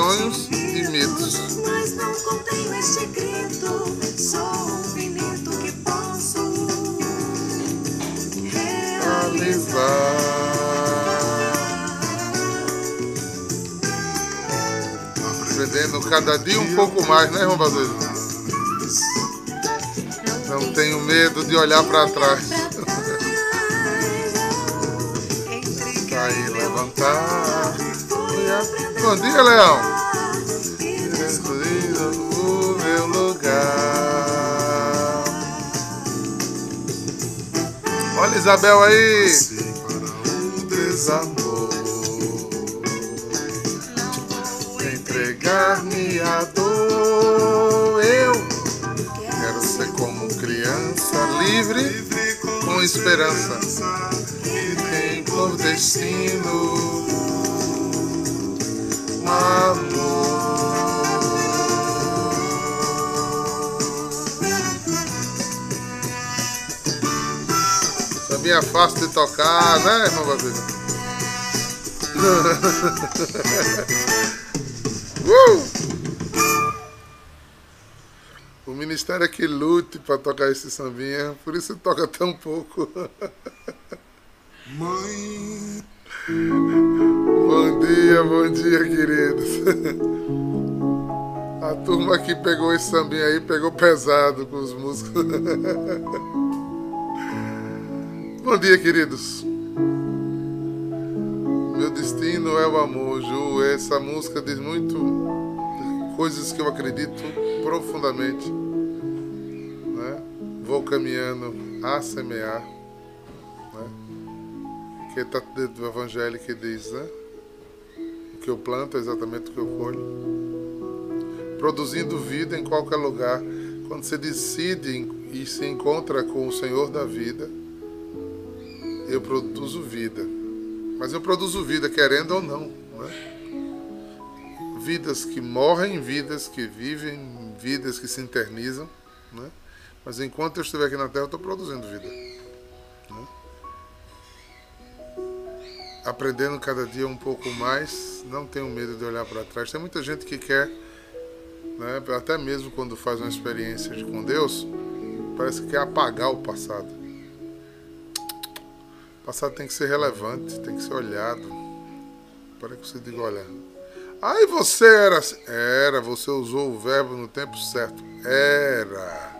sonhos e medos. Mas não contenho este grito. Sou um finito que posso realizar. Aprendendo cada dia um pouco mais, né, irmão Badeiro? Não tenho medo de olhar para trás. Cair, levantar. Bom dia, Leão. Olha Isabel aí. Desamor. Entregar-me à dor. Eu quero ser como criança livre com esperança. E tem por destino amor. É fácil de tocar, né, irmão Babilha? uh! O ministério é que lute para tocar esse sambinha, por isso toca tão pouco. Mãe. Bom dia, bom dia, queridos. A turma que pegou esse sambinha aí pegou pesado com os músicos. Bom dia, queridos. Meu destino é o amor, Ju. Essa música diz muito coisas que eu acredito profundamente. Né? Vou caminhando a semear. Né? Que está dentro do Evangelho que diz, né? O que eu planto é exatamente o que eu colho. Produzindo vida em qualquer lugar. Quando você decide e se encontra com o Senhor da vida, eu produzo vida. Mas eu produzo vida querendo ou não. Né? Vidas que morrem, vidas que vivem, vidas que se internizam. Né? Mas enquanto eu estiver aqui na Terra, eu estou produzindo vida. Né? Aprendendo cada dia um pouco mais, não tenho medo de olhar para trás. Tem muita gente que quer, né, até mesmo quando faz uma experiência com Deus, parece que quer apagar o passado. Passado tem que ser relevante, tem que ser olhado. Para que você diga, olha, aí você era assim. Era, você usou o verbo no tempo certo. Era.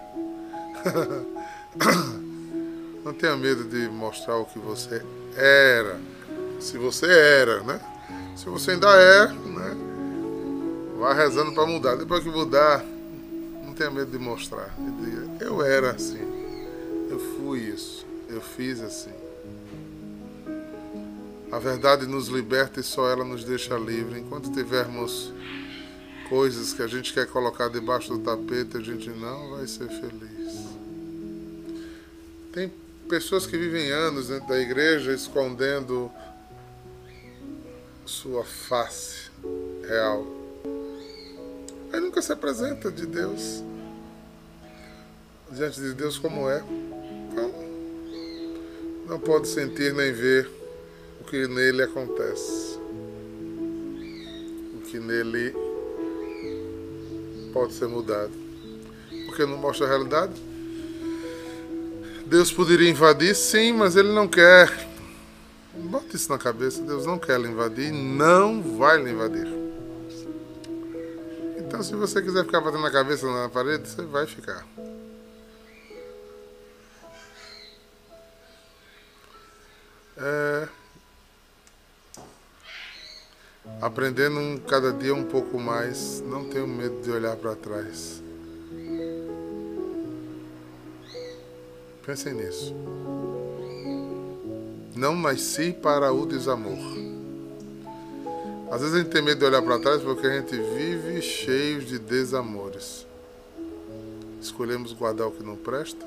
Não tenha medo de mostrar o que você era. Se você era, né? Se você ainda é, né? Vá rezando para mudar. Depois que mudar, não tenha medo de mostrar. Eu era assim. Eu fui isso. Eu fiz assim. A verdade nos liberta e só ela nos deixa livre. Enquanto tivermos coisas que a gente quer colocar debaixo do tapete, a gente não vai ser feliz. Tem pessoas que vivem anos dentro da igreja escondendo sua face real. Aí nunca se apresenta de Deus diante de Deus como é. Então, não pode sentir nem ver que nele acontece. O que nele pode ser mudado. Porque não mostra a realidade. Deus poderia invadir, sim, mas ele não quer. Bota isso na cabeça, Deus não quer lhe invadir, não vai lhe invadir. Então se você quiser ficar batendo a cabeça na parede, você vai ficar. É... Aprendendo cada dia um pouco mais, não tenho medo de olhar para trás. Pensem nisso. Não nasci para o desamor. Às vezes a gente tem medo de olhar para trás porque a gente vive cheio de desamores. Escolhemos guardar o que não presta.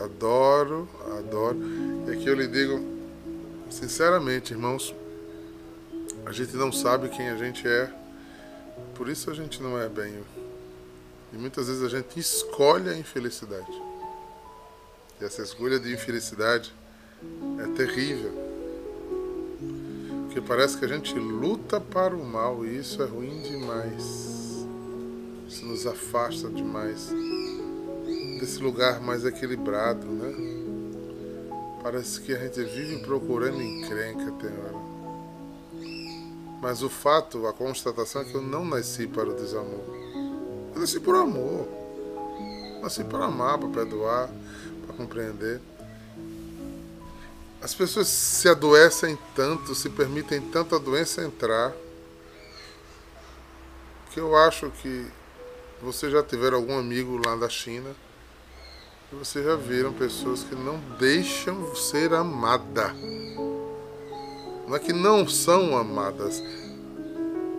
Adoro, adoro. E aqui eu lhe digo, sinceramente, irmãos, a gente não sabe quem a gente é, por isso a gente não é bem. E muitas vezes a gente escolhe a infelicidade. que essa escolha de infelicidade é terrível. Porque parece que a gente luta para o mal e isso é ruim demais. Isso nos afasta demais desse lugar mais equilibrado, né? Parece que a gente vive procurando encrenca, tem. Mas o fato, a constatação é que eu não nasci para o desamor. Eu nasci por amor. Nasci para amar, para perdoar, para compreender. As pessoas se adoecem tanto, se permitem tanto a doença entrar, que eu acho que você já tiver algum amigo lá da China vocês já viram pessoas que não deixam ser amada. Não é que não são amadas,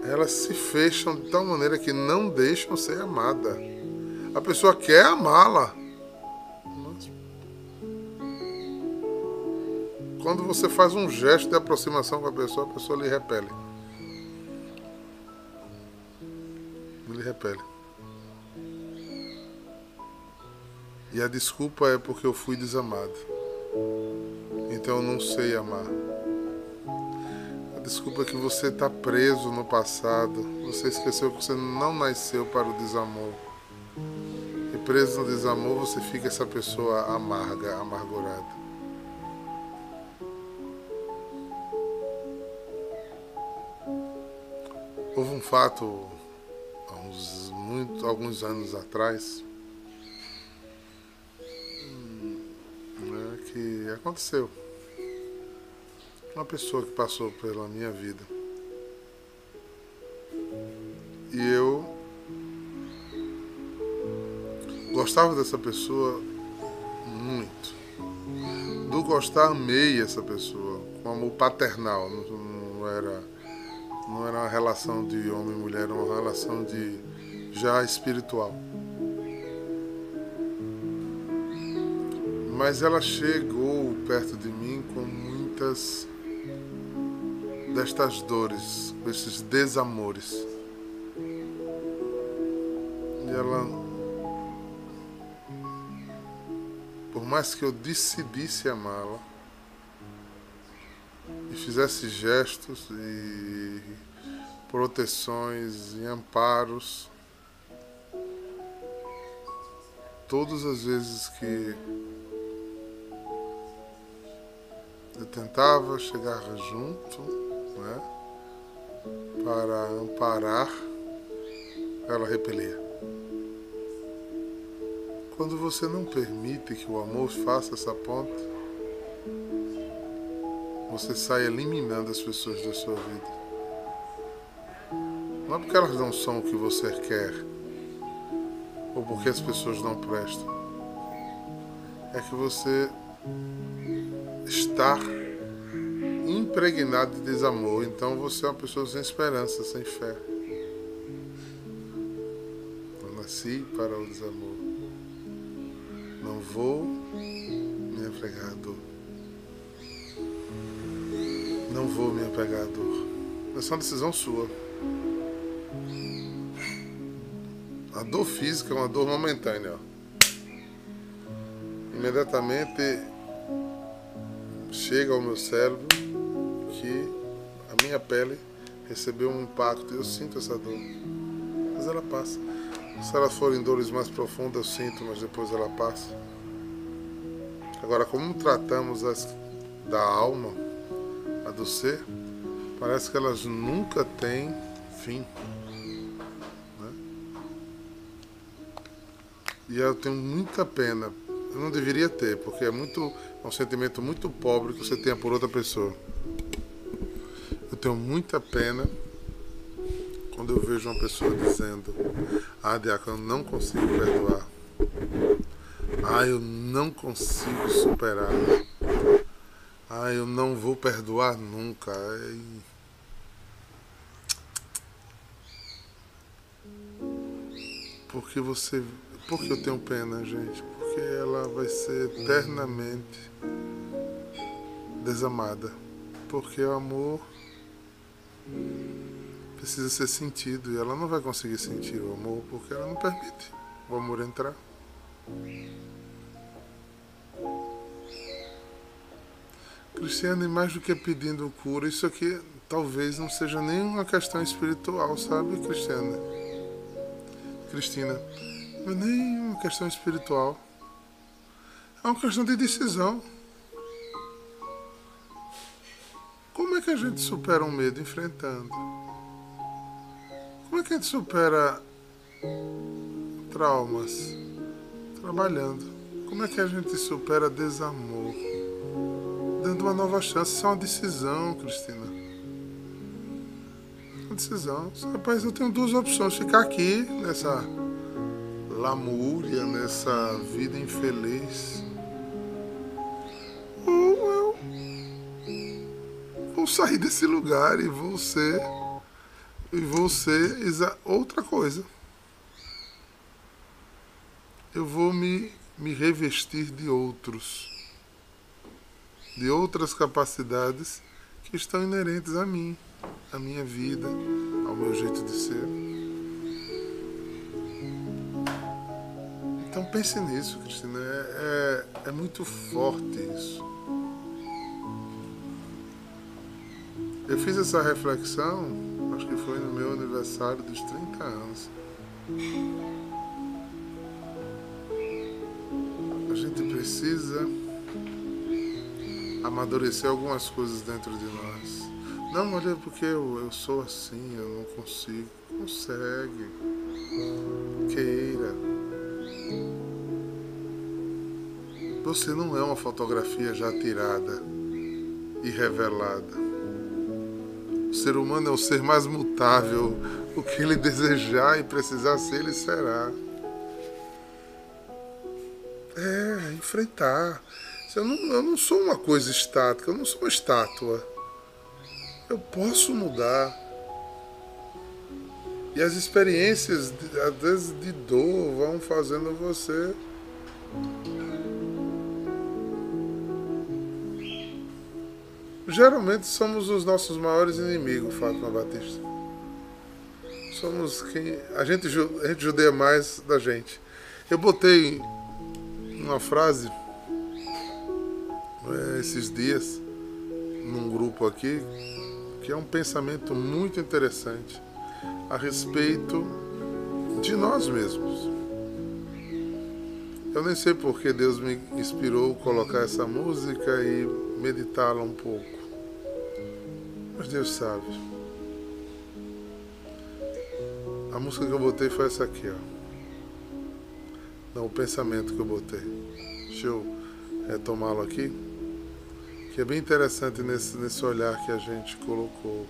elas se fecham de tal maneira que não deixam ser amada. A pessoa quer amá-la. Quando você faz um gesto de aproximação com a pessoa, a pessoa lhe repele. Lhe repele. E a desculpa é porque eu fui desamado. Então eu não sei amar. A desculpa é que você está preso no passado. Você esqueceu que você não nasceu para o desamor. E preso no desamor você fica essa pessoa amarga, amargurada. Houve um fato há uns, muito, alguns anos atrás aconteceu. Uma pessoa que passou pela minha vida. E eu gostava dessa pessoa muito. Do gostar, amei essa pessoa, com amor paternal, não, não era não era uma relação de homem e mulher, era uma relação de já espiritual. Mas ela chegou perto de mim com muitas destas dores, com esses desamores. E ela, por mais que eu decidisse amá-la, e fizesse gestos e proteções e amparos todas as vezes que tentava chegar junto, né, para amparar, ela repelia. Quando você não permite que o amor faça essa ponte, você sai eliminando as pessoas da sua vida. Não é porque elas não são o que você quer, ou porque as pessoas não prestam. É que você está impregnado de desamor, então você é uma pessoa sem esperança, sem fé. Eu nasci para o desamor. Não vou me apegar à dor. Não vou me apegar à dor. Essa é uma decisão sua. A dor física é uma dor momentânea. Imediatamente chega ao meu cérebro minha pele recebeu um impacto eu sinto essa dor. Mas ela passa. Se elas forem dores mais profundas, eu sinto, mas depois ela passa. Agora, como tratamos as da alma, a do ser, parece que elas nunca têm fim. Né? E eu tenho muita pena. Eu não deveria ter, porque é muito é um sentimento muito pobre que você tenha por outra pessoa. Eu tenho muita pena quando eu vejo uma pessoa dizendo: Ah, Diácono, eu não consigo perdoar. Ah, eu não consigo superar. Ah, eu não vou perdoar nunca. Porque você. Porque eu tenho pena, gente? Porque ela vai ser eternamente desamada. Porque o amor precisa ser sentido e ela não vai conseguir sentir o amor porque ela não permite o amor entrar. Cristiane, mais do que pedindo cura, isso aqui talvez não seja nem uma questão espiritual, sabe, Cristiane? Cristina, não é nem uma questão espiritual. É uma questão de decisão. Como é que a gente supera um medo enfrentando? Que a gente supera traumas trabalhando? Como é que a gente supera desamor? Dando uma nova chance. Isso é uma decisão, Cristina. Uma decisão. Rapaz, eu tenho duas opções: ficar aqui nessa lamúria, nessa vida infeliz. Ou eu vou sair desse lugar e vou ser. E vou ser outra coisa. Eu vou me me revestir de outros, de outras capacidades que estão inerentes a mim, à minha vida, ao meu jeito de ser. Então pense nisso, Cristina. É, é, é muito forte isso. Eu fiz essa reflexão, acho que foi no meu aniversário dos 30 anos. precisa amadurecer algumas coisas dentro de nós. Não, olha, porque eu, eu sou assim, eu não consigo. Consegue. Queira. Você não é uma fotografia já tirada e revelada. O ser humano é o ser mais mutável. O que ele desejar e precisar ser, ele será. É, enfrentar. Eu não, eu não sou uma coisa estática, eu não sou uma estátua. Eu posso mudar. E as experiências, às vezes, de dor vão fazendo você. Geralmente somos os nossos maiores inimigos, Fátima Batista. Somos quem. A gente, a gente judeia mais da gente. Eu botei uma frase é, esses dias num grupo aqui que é um pensamento muito interessante a respeito de nós mesmos. Eu nem sei porque Deus me inspirou a colocar essa música e meditá-la um pouco. Mas Deus sabe. A música que eu botei foi essa aqui, ó. Não, o pensamento que eu botei. Deixa eu retomá-lo aqui. Que é bem interessante nesse, nesse olhar que a gente colocou.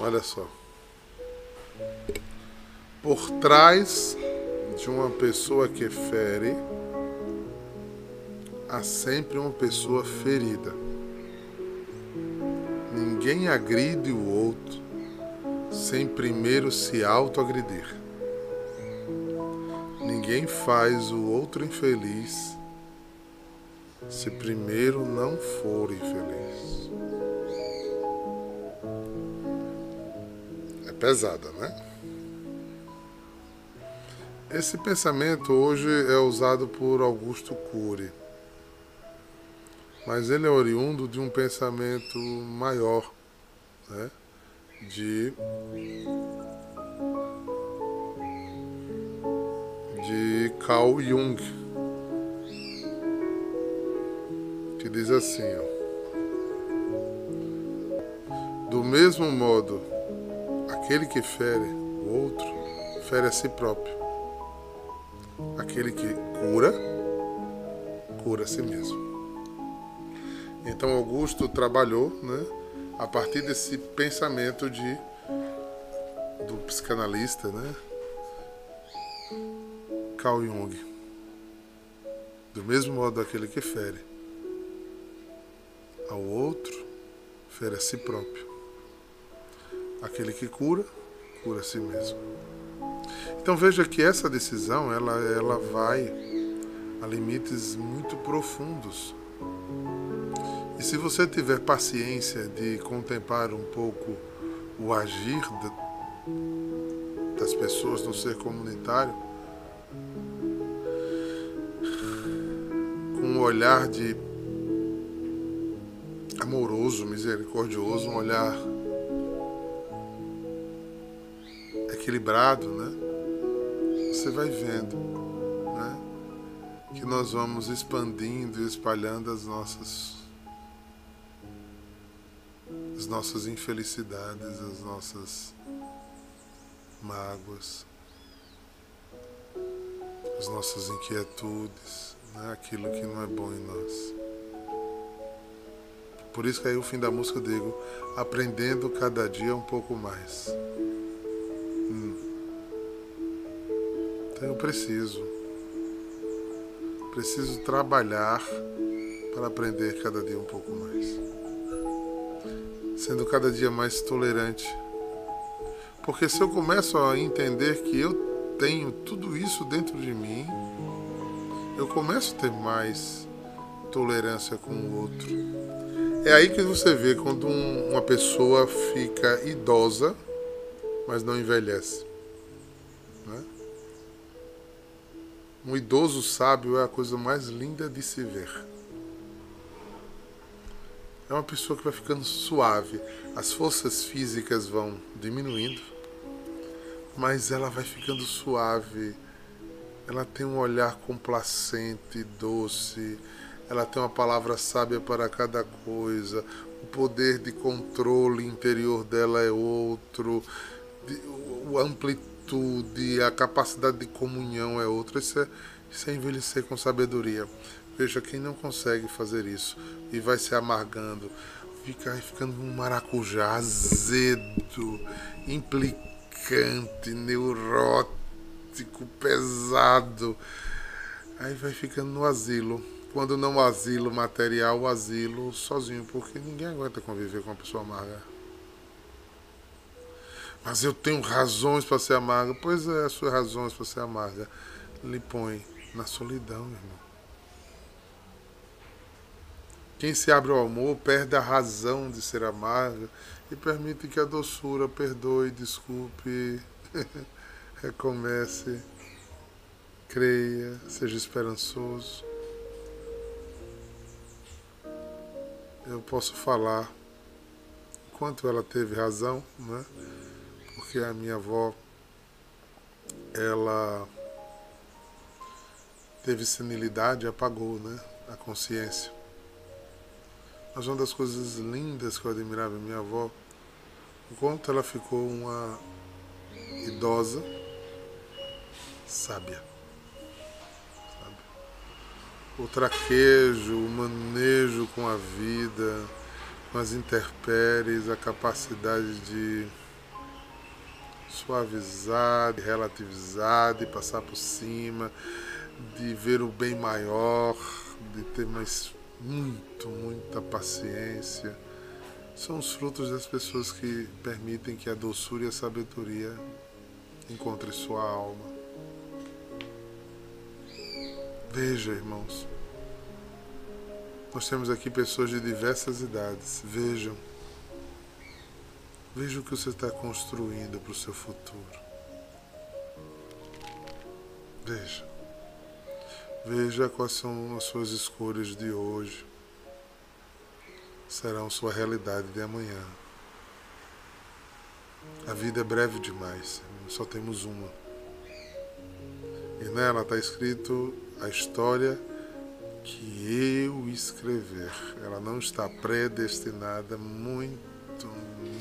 Olha só. Por trás de uma pessoa que fere, há sempre uma pessoa ferida. Ninguém agride o outro sem primeiro se autoagredir. Ninguém faz o outro infeliz se primeiro não for infeliz. É pesada, né? Esse pensamento hoje é usado por Augusto Cury, mas ele é oriundo de um pensamento maior, né? de de Carl Jung que diz assim ó, do mesmo modo aquele que fere o outro fere a si próprio. Aquele que cura cura a si mesmo então Augusto trabalhou né a partir desse pensamento de do psicanalista, né? Carl Jung. Do mesmo modo aquele que fere ao outro, fere a si próprio. Aquele que cura, cura a si mesmo. Então veja que essa decisão ela, ela vai a limites muito profundos e se você tiver paciência de contemplar um pouco o agir das pessoas no ser comunitário, um olhar de amoroso, misericordioso, um olhar equilibrado, né? Você vai vendo, né? Que nós vamos expandindo e espalhando as nossas as nossas infelicidades, as nossas mágoas, as nossas inquietudes, né? aquilo que não é bom em nós. Por isso que aí o fim da música eu digo, aprendendo cada dia um pouco mais. Hum. Então eu preciso. Preciso trabalhar para aprender cada dia um pouco mais. Sendo cada dia mais tolerante. Porque se eu começo a entender que eu tenho tudo isso dentro de mim, eu começo a ter mais tolerância com o outro. É aí que você vê quando um, uma pessoa fica idosa, mas não envelhece. Né? Um idoso sábio é a coisa mais linda de se ver. É uma pessoa que vai ficando suave, as forças físicas vão diminuindo, mas ela vai ficando suave. Ela tem um olhar complacente, doce. Ela tem uma palavra sábia para cada coisa. O poder de controle interior dela é outro. A amplitude, a capacidade de comunhão é outra. Isso é, isso é envelhecer com sabedoria. Veja, quem não consegue fazer isso e vai se amargando, fica ficando um maracujá azedo, implicado picante, neurótico, pesado. Aí vai ficando no asilo. Quando não o asilo material, o asilo sozinho, porque ninguém aguenta conviver com uma pessoa amarga. Mas eu tenho razões para ser amarga. Pois é, as suas razões para ser amarga lhe põe na solidão, irmão. Quem se abre ao amor perde a razão de ser amarga e permite que a doçura perdoe, desculpe, recomece, creia, seja esperançoso. Eu posso falar quanto ela teve razão, né? Porque a minha avó, ela teve senilidade, apagou, né? A consciência. Mas uma das coisas lindas que eu admirava em minha avó, o quanto ela ficou uma idosa sábia. Sabe? O traquejo, o manejo com a vida, com as intempéries, a capacidade de suavizar, de relativizar, de passar por cima, de ver o bem maior, de ter mais muito, muita paciência. São os frutos das pessoas que permitem que a doçura e a sabedoria encontrem sua alma. Veja, irmãos, nós temos aqui pessoas de diversas idades. Vejam. Veja o que você está construindo para o seu futuro. Veja. Veja quais são as suas escolhas de hoje. Serão sua realidade de amanhã. A vida é breve demais, só temos uma. E nela está escrito a história que eu escrever. Ela não está predestinada muito,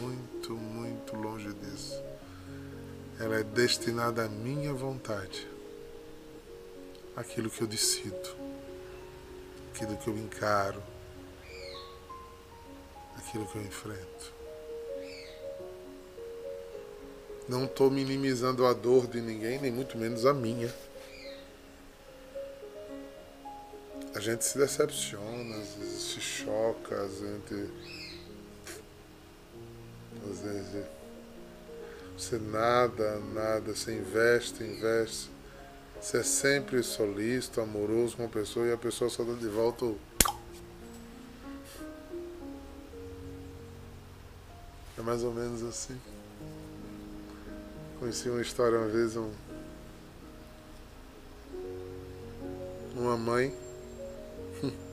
muito, muito longe disso. Ela é destinada à minha vontade aquilo que eu decido, aquilo que eu encaro, aquilo que eu enfrento. Não estou minimizando a dor de ninguém, nem muito menos a minha. A gente se decepciona, às vezes se choca, às vezes, às vezes você nada, nada, você investe, investe você sempre solícito, amoroso com a pessoa e a pessoa só dá de volta o... É mais ou menos assim. Conheci uma história uma vez, um... uma mãe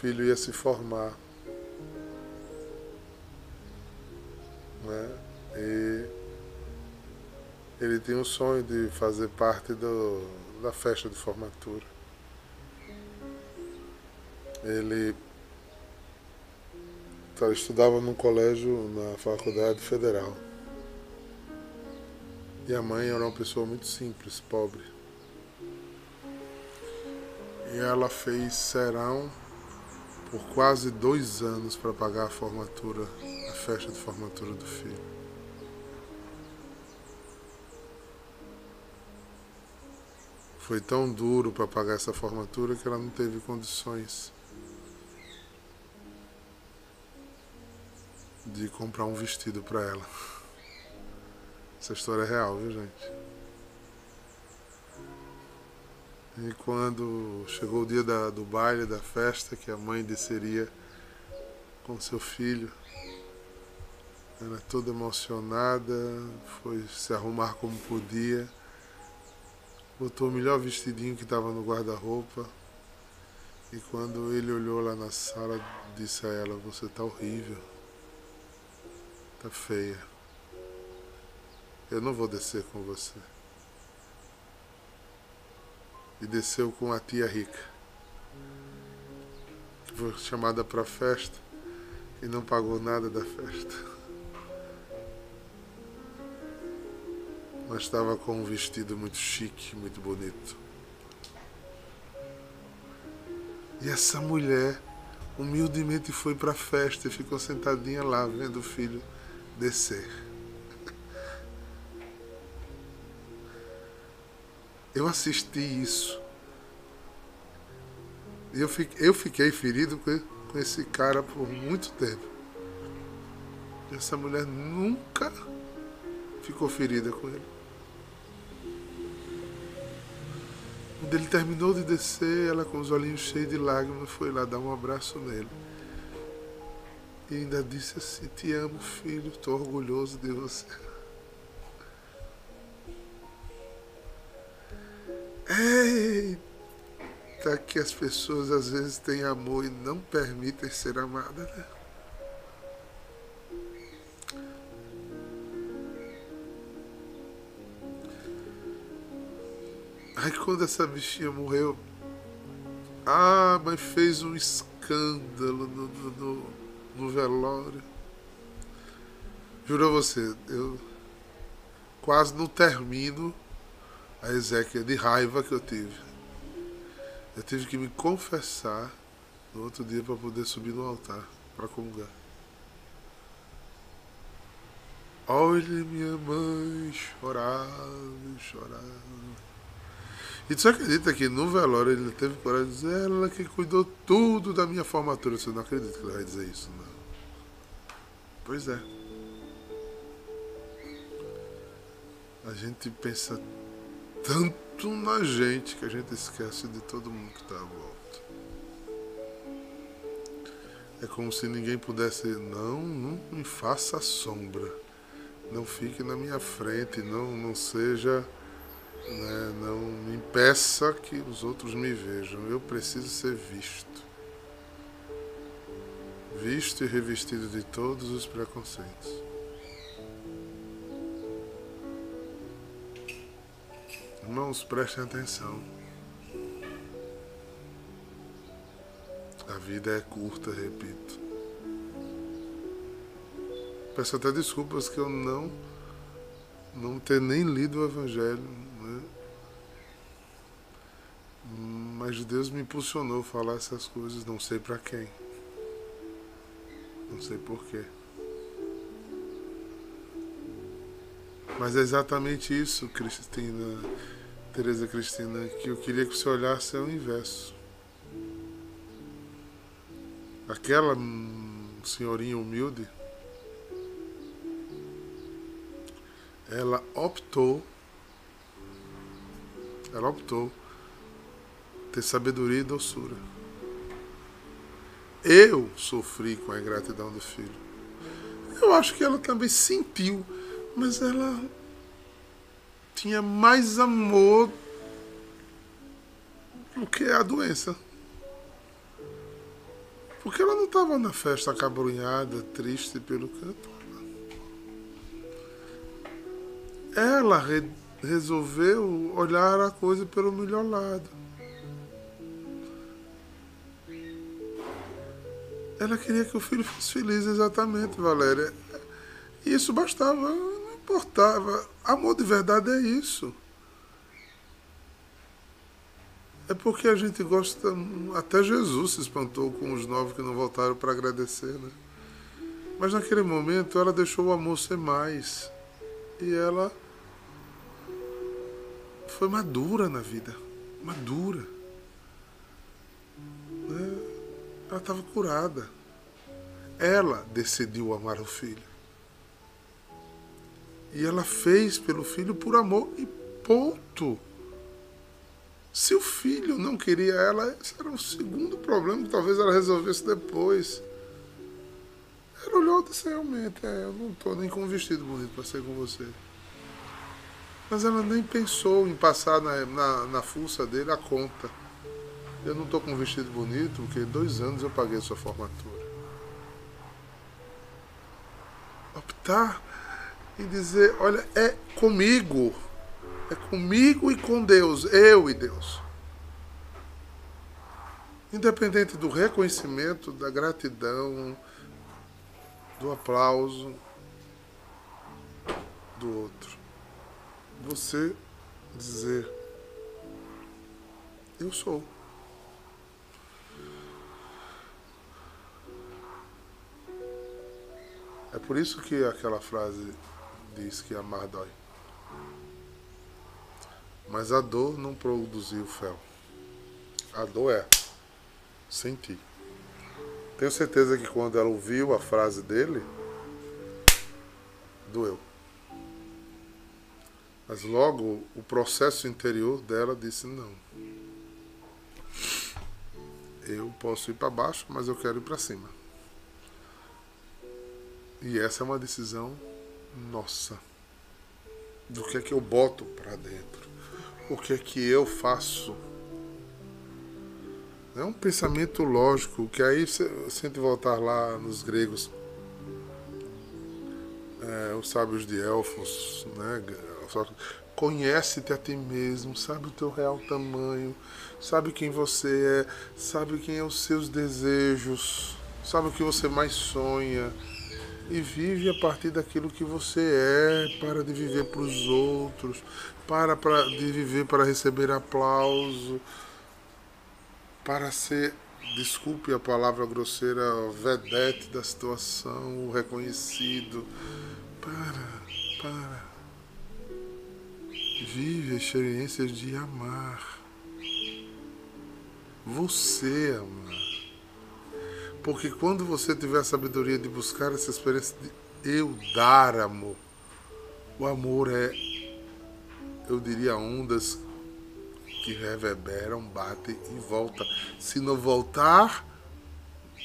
filho ia se formar. Né? E ele tinha o sonho de fazer parte do, da festa de formatura. Ele estudava num colégio na faculdade federal. E a mãe era uma pessoa muito simples, pobre. E ela fez serão por quase dois anos para pagar a formatura, a festa de formatura do filho. Foi tão duro para pagar essa formatura que ela não teve condições de comprar um vestido para ela. Essa história é real, viu, gente? E quando chegou o dia da, do baile, da festa, que a mãe desceria com seu filho, ela toda emocionada, foi se arrumar como podia, botou o melhor vestidinho que estava no guarda-roupa. E quando ele olhou lá na sala, disse a ela: Você tá horrível, tá feia. Eu não vou descer com você e desceu com a tia rica, foi chamada para festa e não pagou nada da festa. Mas estava com um vestido muito chique, muito bonito. E essa mulher humildemente foi para a festa e ficou sentadinha lá vendo o filho descer. Eu assisti isso. E eu fiquei, eu fiquei ferido com esse cara por muito tempo. E essa mulher nunca ficou ferida com ele. Quando ele terminou de descer, ela com os olhinhos cheios de lágrimas foi lá dar um abraço nele. E ainda disse assim: Te amo, filho, estou orgulhoso de você. Eita, que as pessoas às vezes têm amor e não permitem ser amadas, né? Aí quando essa bichinha morreu, ah, mas fez um escândalo no, no, no, velório. Juro a você, eu quase não termino a Ezequiel de raiva que eu tive. Eu tive que me confessar no outro dia para poder subir no altar para comungar. Olha minha mãe chorava, chorava. E tu acredita que no velório ele teve coragem de dizer ela que cuidou tudo da minha formatura? Você não acredita que ele vai dizer isso, não? Pois é. A gente pensa tanto na gente que a gente esquece de todo mundo que está à volta. É como se ninguém pudesse, não, não me faça sombra, não fique na minha frente, não, não seja, né, não me impeça que os outros me vejam. Eu preciso ser visto. Visto e revestido de todos os preconceitos. Irmãos, prestem atenção. A vida é curta, repito. Peço até desculpas que eu não não ter nem lido o Evangelho, né? Mas Deus me impulsionou a falar essas coisas, não sei para quem, não sei porquê. Mas é exatamente isso, Cristina Tereza Cristina, que eu queria que você olhasse ao inverso. Aquela senhorinha humilde, ela optou, ela optou ter sabedoria e doçura. Eu sofri com a ingratidão do filho. Eu acho que ela também sentiu, mas ela tinha mais amor do que a doença. Porque ela não estava na festa acabrunhada, triste pelo canto. Ela re resolveu olhar a coisa pelo melhor lado. Ela queria que o filho fosse feliz, exatamente, Valéria. Isso bastava, não importava. Amor de verdade é isso. É porque a gente gosta. Até Jesus se espantou com os nove que não voltaram para agradecer, né? Mas naquele momento ela deixou o amor ser mais. E ela foi madura na vida. Madura. Ela estava curada. Ela decidiu amar o filho. E ela fez pelo filho por amor e ponto. Se o filho não queria ela, esse era um segundo problema que talvez ela resolvesse depois. Ela olhou e disse, realmente, é, eu não estou nem com um vestido bonito para ser com você. Mas ela nem pensou em passar na, na, na fuça dele a conta. Eu não estou com um vestido bonito porque dois anos eu paguei sua formatura. Optar e dizer, olha, é comigo. É comigo e com Deus, eu e Deus. Independente do reconhecimento, da gratidão, do aplauso do outro. Você dizer, eu sou. É por isso que aquela frase diz que amar dói. Mas a dor não produziu fel. A dor é sentir. Tenho certeza que quando ela ouviu a frase dele, doeu. Mas logo o processo interior dela disse não. Eu posso ir para baixo, mas eu quero ir para cima. E essa é uma decisão nossa. Do que é que eu boto para dentro? O que é que eu faço? É um pensamento lógico, que aí se a gente voltar lá nos gregos, é, os sábios de Elfos, né? Conhece-te a ti mesmo, sabe o teu real tamanho, sabe quem você é, sabe quem é os seus desejos, sabe o que você mais sonha e vive a partir daquilo que você é, para de viver para os outros, para, para de viver para receber aplauso, para ser, desculpe a palavra grosseira, vedete da situação, o reconhecido. Para, para. Vive experiências de amar. Você amar. Porque quando você tiver a sabedoria de buscar essa experiência de eu dar amor, o amor é, eu diria, ondas que reverberam, batem e voltam. Se não voltar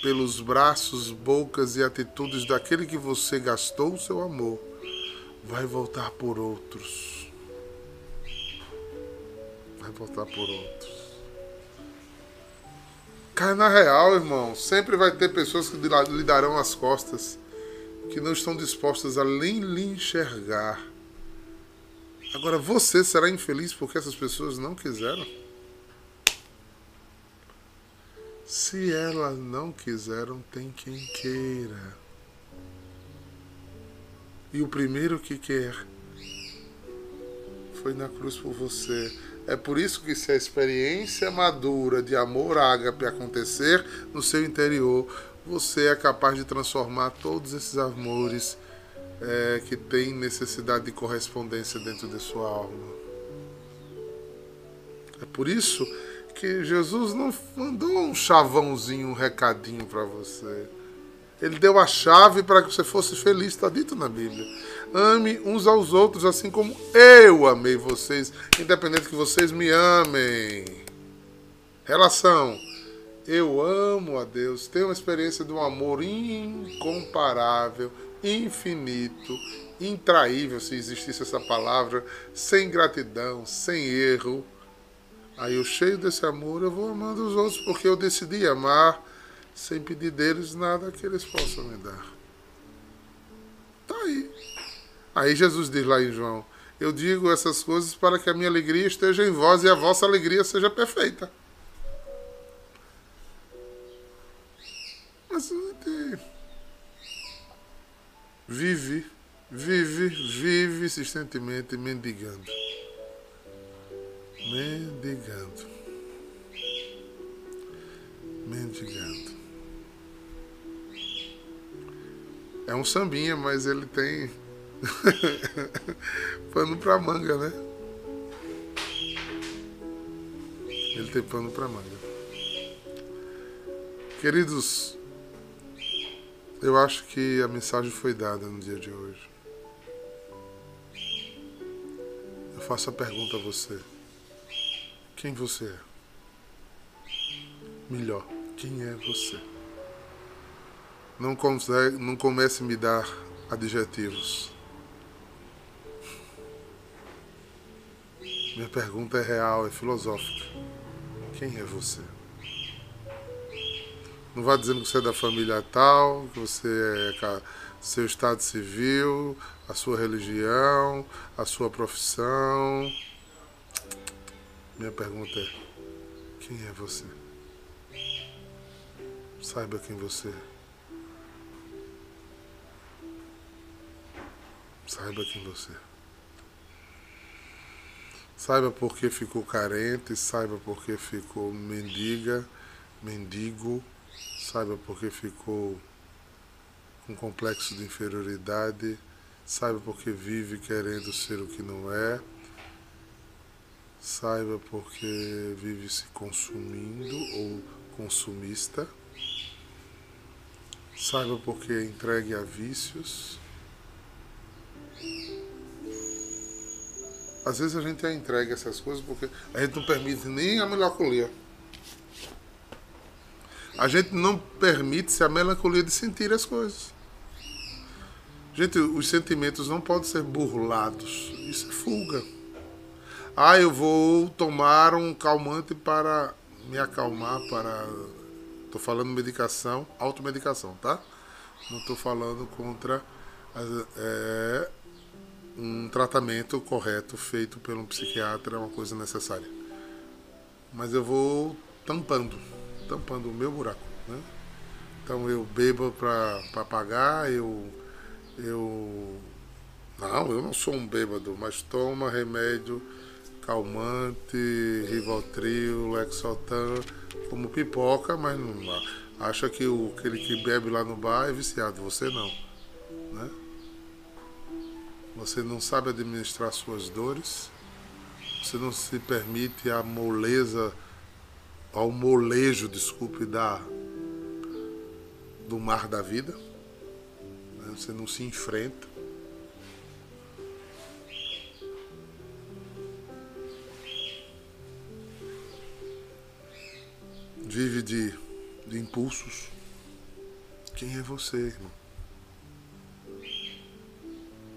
pelos braços, bocas e atitudes daquele que você gastou o seu amor, vai voltar por outros. Vai voltar por outros. Cai na real, irmão. Sempre vai ter pessoas que lhe darão as costas, que não estão dispostas a nem lhe enxergar. Agora você será infeliz porque essas pessoas não quiseram? Se elas não quiseram, tem quem queira. E o primeiro que quer foi na cruz por você. É por isso que se a experiência madura de amor ágape acontecer no seu interior, você é capaz de transformar todos esses amores é, que têm necessidade de correspondência dentro de sua alma. É por isso que Jesus não mandou um chavãozinho, um recadinho para você. Ele deu a chave para que você fosse feliz, está dito na Bíblia. Ame uns aos outros assim como eu amei vocês, independente que vocês me amem. Relação. Eu amo a Deus, tenho uma experiência de um amor incomparável, infinito, intraível, se existisse essa palavra, sem gratidão, sem erro. Aí eu cheio desse amor, eu vou amando os outros porque eu decidi amar sem pedir deles nada que eles possam me dar. Aí Jesus diz lá em João: Eu digo essas coisas para que a minha alegria esteja em vós e a vossa alegria seja perfeita. Mas vive, vive, vive insistentemente mendigando. Mendigando. Mendigando. É um sambinha, mas ele tem pano pra manga, né? Ele tem pano pra manga. Queridos, eu acho que a mensagem foi dada no dia de hoje. Eu faço a pergunta a você: quem você é? Melhor, quem é você? Não, consegue, não comece a me dar adjetivos. Minha pergunta é real, é filosófica. Quem é você? Não vá dizendo que você é da família tal, que você é seu estado civil, a sua religião, a sua profissão. Minha pergunta é: quem é você? Saiba quem você é. Saiba quem você é. Saiba por que ficou carente, saiba por que ficou mendiga, mendigo saiba porque ficou com complexo de inferioridade, saiba porque vive querendo ser o que não é, saiba porque vive se consumindo ou consumista, saiba porque é entregue a vícios. Às vezes a gente é entregue essas coisas porque a gente não permite nem a melancolia. A gente não permite-se a melancolia de sentir as coisas. Gente, os sentimentos não podem ser burlados. Isso é fuga. Ah, eu vou tomar um calmante para me acalmar, para. Estou falando medicação, automedicação, tá? Não estou falando contra é, um tratamento correto feito pelo psiquiatra, é uma coisa necessária. Mas eu vou tampando tampando o meu buraco. Né? Então eu bebo para pagar, eu, eu. Não, eu não sou um bêbado, mas toma remédio calmante, Rivotril, Lexotan, como pipoca, mas não acha que o, aquele que bebe lá no bar é viciado, você não. Você não sabe administrar suas dores, você não se permite a moleza ao molejo, desculpe, da, do mar da vida. Né? Você não se enfrenta. Vive de, de impulsos. Quem é você, irmão?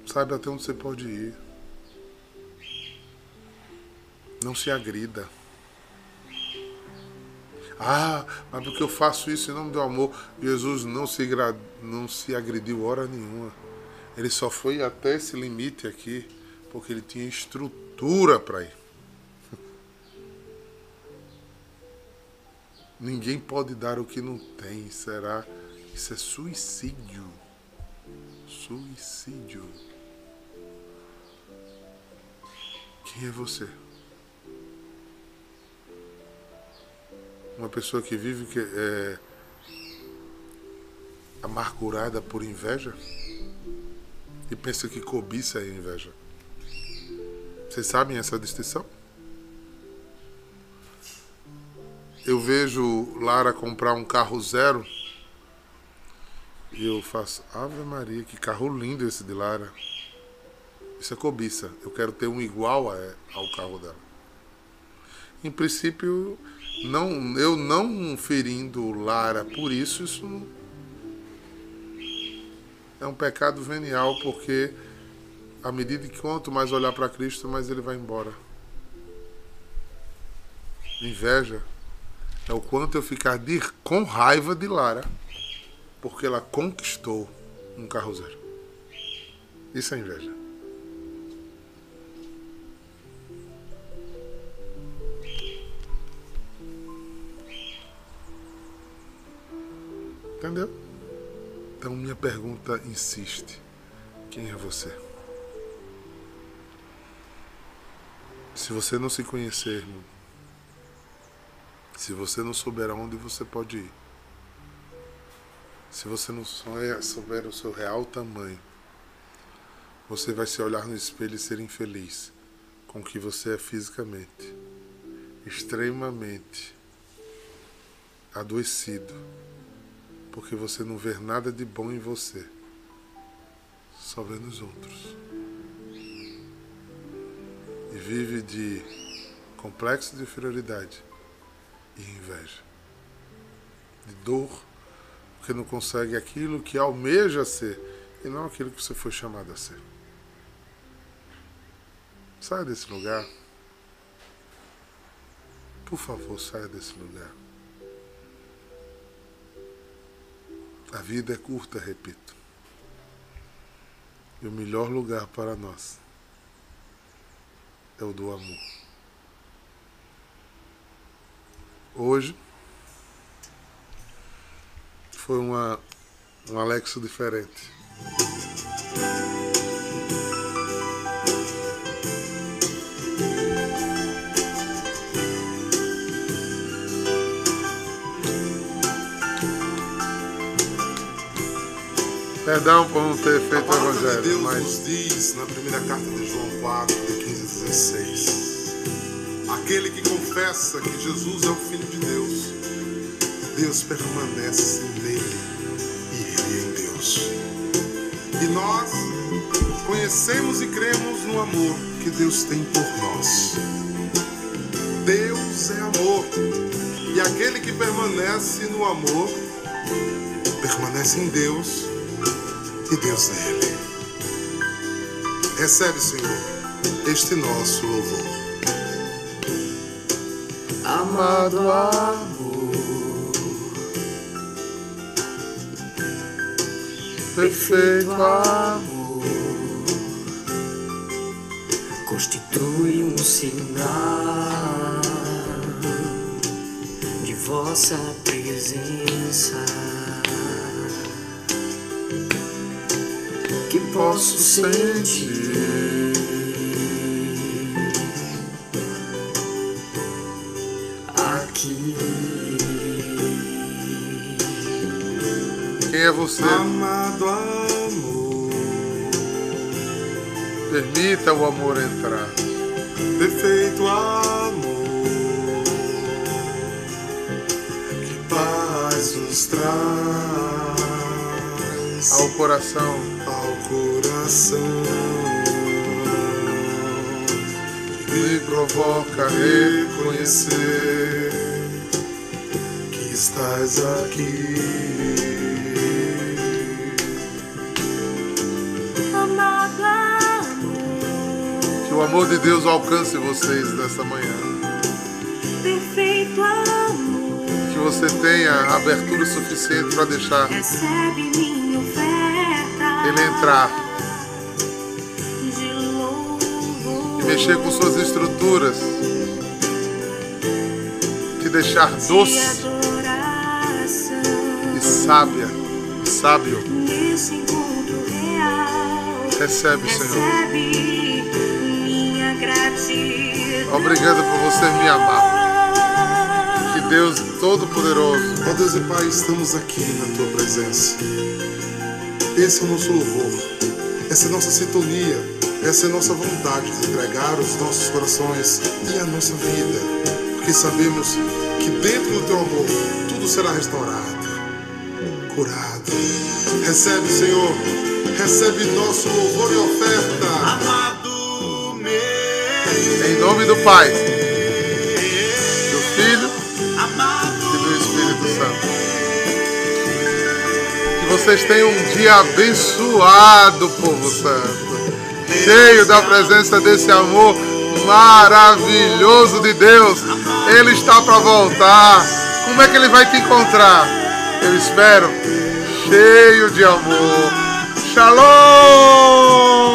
Sabe até onde você pode ir. Não se agrida. Ah, mas porque eu faço isso em nome do amor. Jesus não se, não se agrediu hora nenhuma. Ele só foi até esse limite aqui porque ele tinha estrutura para ir. Ninguém pode dar o que não tem, será? Isso é suicídio. Suicídio. Quem é você? uma pessoa que vive que é amargurada por inveja e pensa que cobiça é inveja. Vocês sabem essa distinção? Eu vejo Lara comprar um carro zero e eu faço, Ave Maria, que carro lindo esse de Lara. Isso é cobiça. Eu quero ter um igual ao carro dela. Em princípio, não, eu não ferindo Lara por isso, isso é um pecado venial, porque à medida que quanto mais olhar para Cristo, mais ele vai embora. Inveja é o quanto eu ficar de, com raiva de Lara, porque ela conquistou um carro zero. Isso é inveja. Entendeu? Então minha pergunta insiste. Quem é você? Se você não se conhecer, irmão, se você não souber aonde você pode ir, se você não souber o seu real tamanho, você vai se olhar no espelho e ser infeliz com o que você é fisicamente, extremamente adoecido porque você não vê nada de bom em você, só vê nos outros. E vive de complexo de inferioridade e inveja, de dor, porque não consegue aquilo que almeja ser e não aquilo que você foi chamado a ser. Saia desse lugar. Por favor, saia desse lugar. A vida é curta, repito. E o melhor lugar para nós é o do amor. Hoje foi uma, um Alexo diferente. Perdão por não ter feito o palavra de evangelho, Deus mas nos diz na primeira carta de João 4, de 15 a 16. Aquele que confessa que Jesus é o Filho de Deus, Deus permanece nele e ele em Deus. E nós conhecemos e cremos no amor que Deus tem por nós. Deus é amor, e aquele que permanece no amor permanece em Deus e Deus nele. Recebe, Senhor, este nosso louvor. Amado amor, perfeito amor. constitui um sinal de vossa presença. Posso sentir aqui. Quem é você? Amado amor, Permita o amor entrar. perfeito amor, que paz nos traz Ao coração, coração. me provoca reconhecer que estás aqui. Amado amor, que o amor de Deus alcance vocês nessa manhã. perfeito amor, Que você tenha abertura suficiente para deixar recebe minha oferta. ele entrar mexer com suas estruturas. Te deixar doce e sábia e sábio. Recebe, Senhor. recebe minha gratidão. Obrigado por você me amar. Que Deus Todo-Poderoso Ó Deus e Pai, estamos aqui na Tua presença. Esse é o nosso louvor, essa é a nossa sintonia, essa é nossa vontade de entregar os nossos corações e a nossa vida, porque sabemos que dentro do Teu amor tudo será restaurado, curado. Recebe, Senhor, recebe nosso louvor e oferta. Amado meu. Em nome do Pai, do Filho e do Espírito Santo. Que vocês tenham um dia abençoado, povo santo. Cheio da presença desse amor maravilhoso de Deus. Ele está para voltar Como é que ele vai te encontrar? Eu espero cheio de amor. Shalom!